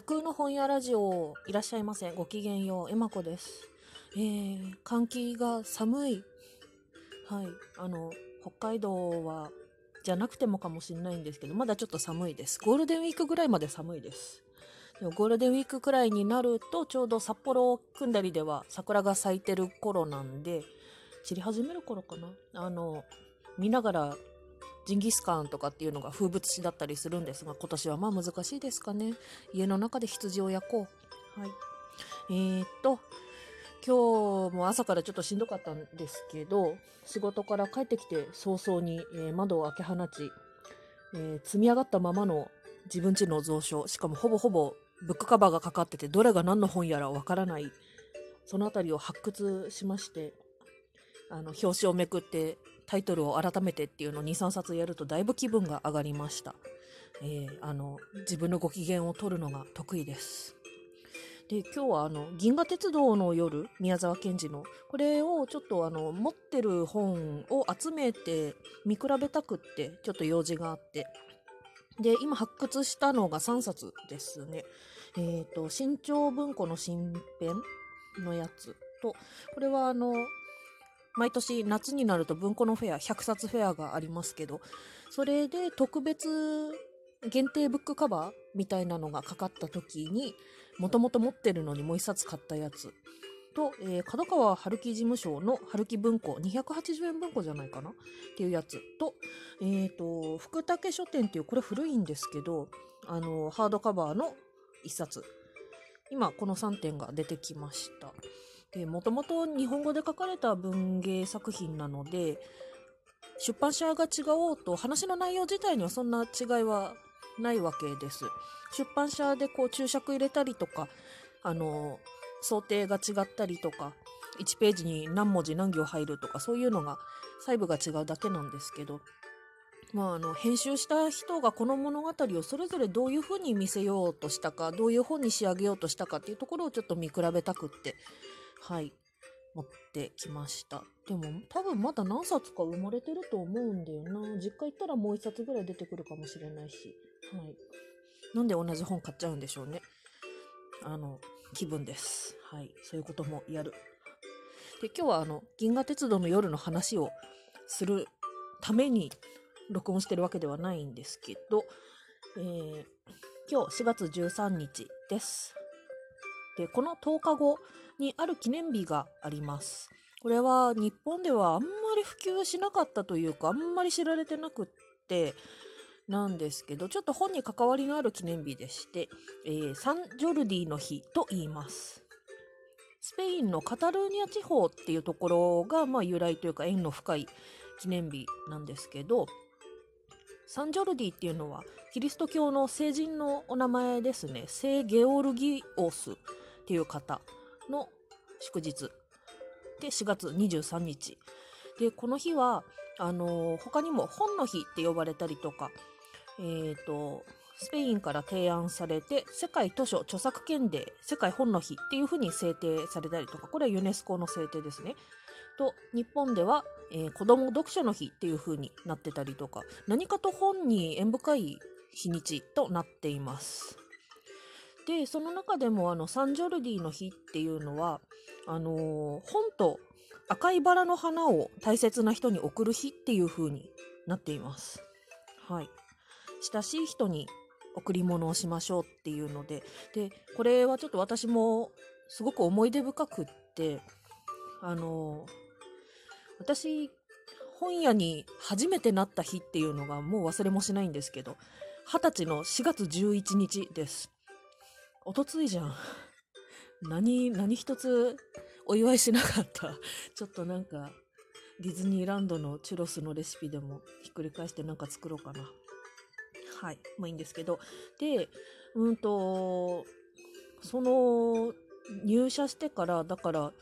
架空の本屋ラジオいらっしゃいませごきげんよう。えまこです。えー、換気が寒い。はい。あの北海道はじゃなくてもかもしれないんですけどまだちょっと寒いです。ゴールデンウィークぐらいまで寒いです。でもゴールデンウィークくらいになるとちょうど札幌組んだりでは桜が咲いてる頃なんで散り始める頃かな。あの見ながらジンギスカンとかっていうのが風物詩だったりするんですが今年はまあ難しいですかね。家の中で羊を焼こう。はい。えー、っと今日も朝からちょっとしんどかったんですけど仕事から帰ってきて早々に、えー、窓を開け放ち、えー、積み上がったままの自分家の蔵書しかもほぼほぼブックカバーがかかっててどれが何の本やらわからないその辺りを発掘しましてあの表紙をめくってタイトルを改めてっていうのを23冊やるとだいぶ気分が上がりました、えー、あの自分のご機嫌を取るのが得意です。で今日はあの銀河鉄道の夜宮沢賢治のこれをちょっとあの持ってる本を集めて見比べたくってちょっと用事があって。で今発掘したのが3冊ですね。えっ、ー、と新潮文庫の新編のやつとこれはあの毎年夏になると文庫のフェア100冊フェアがありますけどそれで特別限定ブックカバーみたいなのがかかった時にもともと持ってるのにもう1冊買ったやつ。と、えー、角川春樹事務所の春樹文庫280円文庫じゃないかな？っていうやつ。と,、えーと、福武書店っていうこれ古いんですけどあのハードカバーの1冊。今この3点が出てきました。でもともと日本語で書かれた文芸作品なので出版社が違おうと話の内容自体にはそんな違いはないわけです。出版社でこう注釈入れたりとかあの想定が違ったりとか1ページに何文字何行入るとかそういうのが細部が違うだけなんですけどまあ、あの編集した人がこの物語をそれぞれどういうふうに見せようとしたかどういう本に仕上げようとしたかっていうところをちょっと見比べたくってはい。持ってきました。でも多分まだ何冊か生まれてると思うんだよな。実家行ったらもう1冊ぐらい出てくるかもしれないし。はい。なんで同じ本買っちゃうんでしょうね。あの気分です。はい。そういうこともやる。で今日はあの銀河鉄道の夜の話をするために録音してるわけではないんですけど、えー、今日4月13日です。でこの10日後にある記念日があります。これは日本ではあんまり普及しなかったというかあんまり知られてなくってなんですけどちょっと本に関わりのある記念日でして、えー、サンジョルディの日と言います。スペインのカタルーニャ地方っていうところが、まあ、由来というか縁の深い記念日なんですけどサンジョルディっていうのはキリスト教の聖人のお名前ですね聖ゲオルギオスっていう方の祝日。で4月23日。でこの日はあの他にも本の日って呼ばれたりとかえ、ー、とスペインから提案されて世界図書著作権デー世界本の日っていうふうに制定されたりとかこれはユネスコの制定ですね。と日本では、えー、子ども読書の日っていうふうになってたりとか何かと本に縁深い日にちとなっています。でその中でもあのサンジョルディの日っていうのはあのー、本と赤いバラの花を大切な人に贈る日っていう風になっています。はい。親しい人に贈り物をしましょうっていうので、で、これはちょっと私もすごく思い出深くって、あのー、私、本屋に初めてなった日っていうのがもう忘れもしないんですけど、20歳の4月11日です。おとついじゃん。何、何一つお祝いしなかった。ちょっとなんか、ディズニーランドのチュロスのレシピでもひっくり返してなんか作ろうかな。はい。まあいいんですけど。で、うんと、その、入社してから、だから、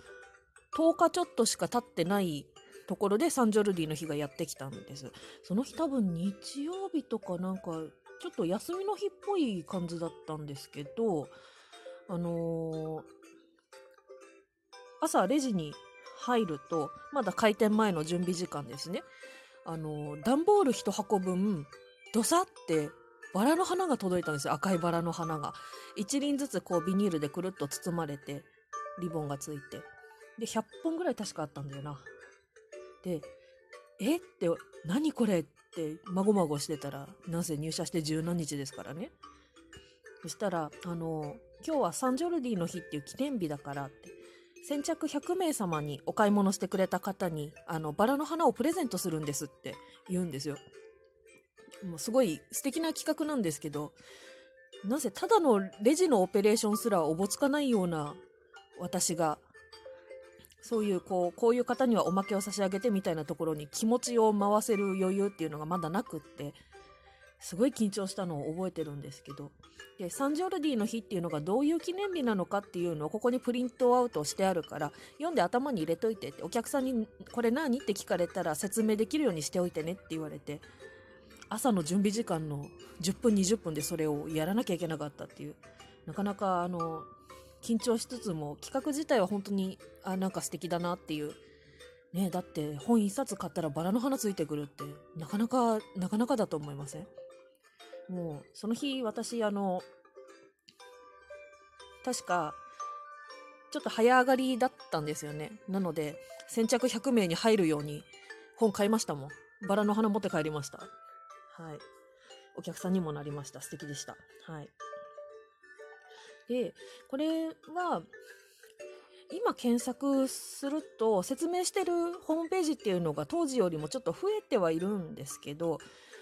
10日ちょっとしか経ってないところでサンジョルディの日がやってきたんです。その日多分日曜日とかなんかちょっと休みの日っぽい感じだったんですけど、あのー、朝レジに入ると、まだ開店前の準備時間ですね。あのー、段ボール1箱分、どさってバラの花が届いたんですよ。赤いバラの花が。1輪ずつこうビニールでくるっと包まれてリボンがついて。で100本ぐらい確かあったんだよな。でえ？って何これ？ってまごまごしてたらなんせ入社して十何日ですからね。そしたらあの今日はサンジョルディの日っていう記念日だからって先着100名様にお買い物してくれた方にあのバラの花をプレゼントするんですって言うんですよ。もうすごい素敵な企画なんですけどなぜただのレジのオペレーションすらおぼつかないような私がそういうこうこういう方にはおまけを差し上げてみたいなところに気持ちを回せる余裕っていうのがまだなくってすごい緊張したのを覚えてるんですけどでサンジョルディの日っていうのがどういう記念日なのかっていうのをここにプリントアウトしてあるから読んで頭に入れといてってお客さんにこれ何って聞かれたら説明できるようにしておいてねって言われて朝の準備時間の10分20分でそれをやらなきゃいけなかったっていうなかなかあの緊張しつつも企画自体は本当にあなんか素敵だなっていう。ねだって本1冊買ったらバラの花ついてくるってなかなかなかなかだと思いません？もうその日私あの確かちょっと早上がりだったんですよね。なので先着100名に入るように本買いましたもん。バラの花持って帰りました。はい。お客さんにもなりました。素敵でした。はい。でこれは今検索すると説明してるホームページっていうのが当時よりもちょっと増えてはいるんですけど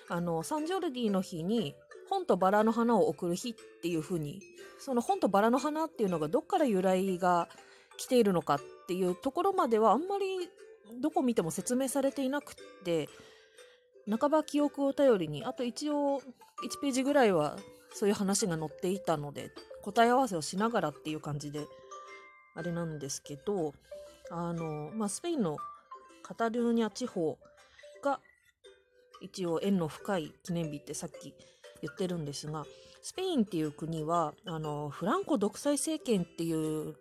あのサンジョルディの日に本とバラの花を贈る日っていう風にその本とバラの花っていうのがどっから由来が来ているのかっていうところまではあんまりどこ見ても説明されていなくって半ば記憶を頼りにあと一応1ページぐらいはそういう話が載っていたので答え合わせをしながらっていう感じであれなんですけどあの、まあ、スペインのカタルーニャ地方が一応縁の深い記念日ってさっき言ってるんですがスペインっていう国はあのフランコ独裁政権っていう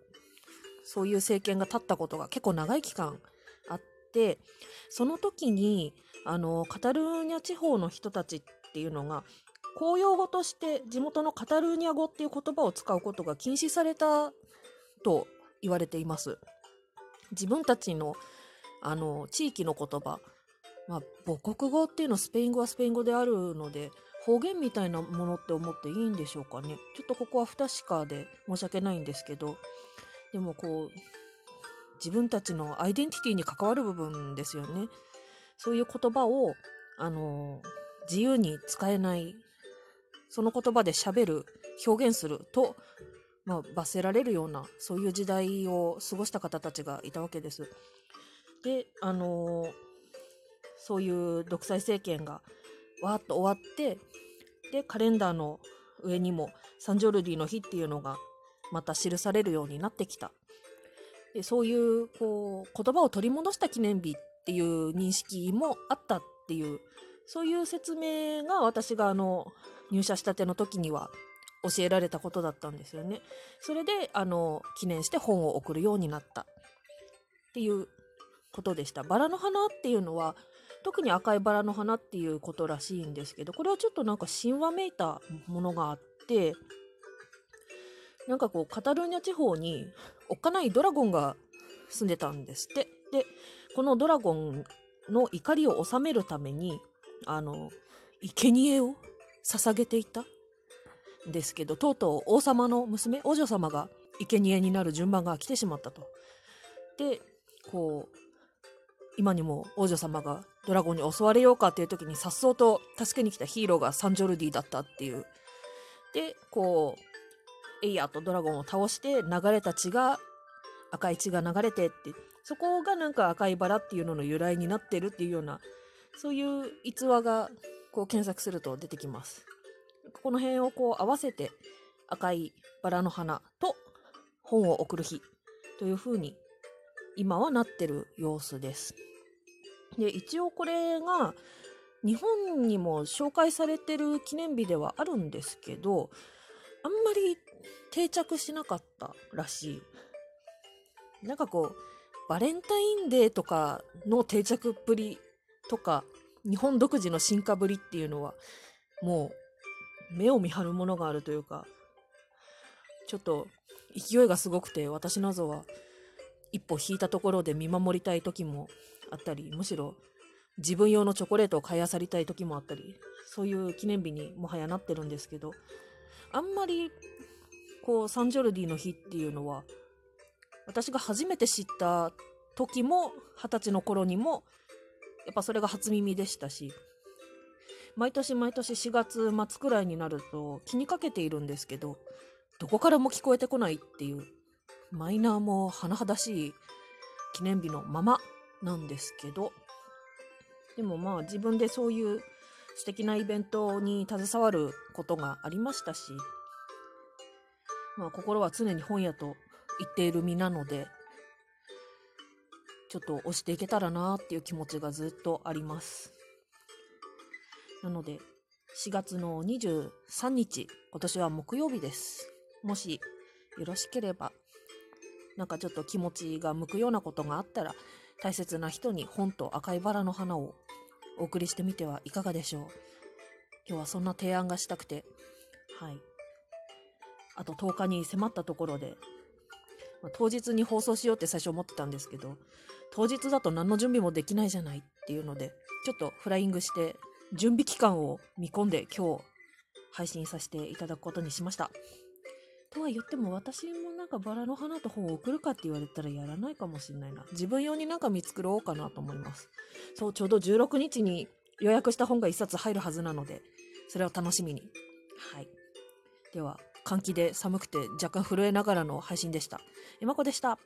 そういう政権が立ったことが結構長い期間あってその時にあのカタルーニャ地方の人たちっていうのが公用語として地元のカタルーニャ語っていう言葉を使うことが禁止されたと言われています。自分たちのあの地域の言葉、まあ、母国語っていうのはスペイン語はスペイン語であるので方言みたいなものって思っていいんでしょうかね。ちょっとここは不確かで申し訳ないんですけどでもこう自分たちのアイデンティティに関わる部分ですよね。そういう言葉をあの自由に使えないその言葉で喋る表現すると、まあ、罰せられるようなそういう時代を過ごした方たちがいたわけです。であのー、そういう独裁政権がわーっと終わってでカレンダーの上にもサンジョルディの日っていうのがまた記されるようになってきた。でそういうこう言葉を取り戻した記念日っていう認識もあったっていうそういう説明が私があの入社したての時には教えられたことだったんですよね。それであの記念して本を送るようになったっていうことでした。バラの花っていうのは特に赤いバラの花っていうことらしいんですけどこれはちょっとなんか神話めいたものがあってなんかこうカタルーニャ地方におっかないドラゴンが住んでたんですって。でこのドラゴンの怒りを収めるためにあの生贄を捧げていた？んですけどとうとう王様の娘王女様が生贄になる順番が来てしまったと。でこう今にも王女様がドラゴンに襲われようかっていう時にさっそうと助けに来たヒーローがサンジョルディだったっていう。でこうエイヤとドラゴンを倒して流れた血が赤い血が流れてってそこがなんか赤いバラっていうのの由来になってるっていうようなそういう逸話がこう検索すると出てきます。この辺をこう合わせて赤いバラの花と本を送る日というふうに今はなってる様子です。で一応これが日本にも紹介されてる記念日ではあるんですけどあんまり定着しなかったらしい。なんかこうバレンタインデーとかの定着っぷりとか日本独自の進化ぶりっていうのはもう目を見張るものがあるというか、ちょっと勢いがすごくて、私などは一歩引いたところで見守りたい時もあったり、むしろ自分用のチョコレートを買い漁りたい時もあったり、そういう記念日にもはやなってるんですけど、あんまり、こう、サンジョルディの日っていうのは、私が初めて知った時も、二十歳の頃にも、やっぱそれが初耳でしたし、毎年毎年4月末くらいになると気にかけているんですけど、どこからも聞こえてこないっていう、マイナーも甚だしい記念日のままなんですけど、でもまあ自分でそういう素敵なイベントに携わることがありましたし、まあ心は常に本屋と言っている身なので、ちょっと押していけたらなっていう気持ちがずっとあります。なので、4月の23日、今年は木曜日です。もしよろしければ、なんかちょっと気持ちが向くようなことがあったら、大切な人に本と赤いバラの花をお送りしてみてはいかがでしょう。今日はそんな提案がしたくて、はい。あと10日に迫ったところで、まあ、当日に放送しようって最初思ってたんですけど、当日だと何の準備もできないじゃないっていうので、ちょっとフライングして、準備期間を見込んで今日配信させていただくことにしました。とは言っても私もなんかバラの花と本を送るかって言われたらやらないかもしんないな。自分用になんか見繕おうかなと思います。そう、ちょうど16日に予約した本が1冊入るはずなので、それを楽しみに。はい。では、換気で寒くて若干震えながらの配信でした。えまこでした。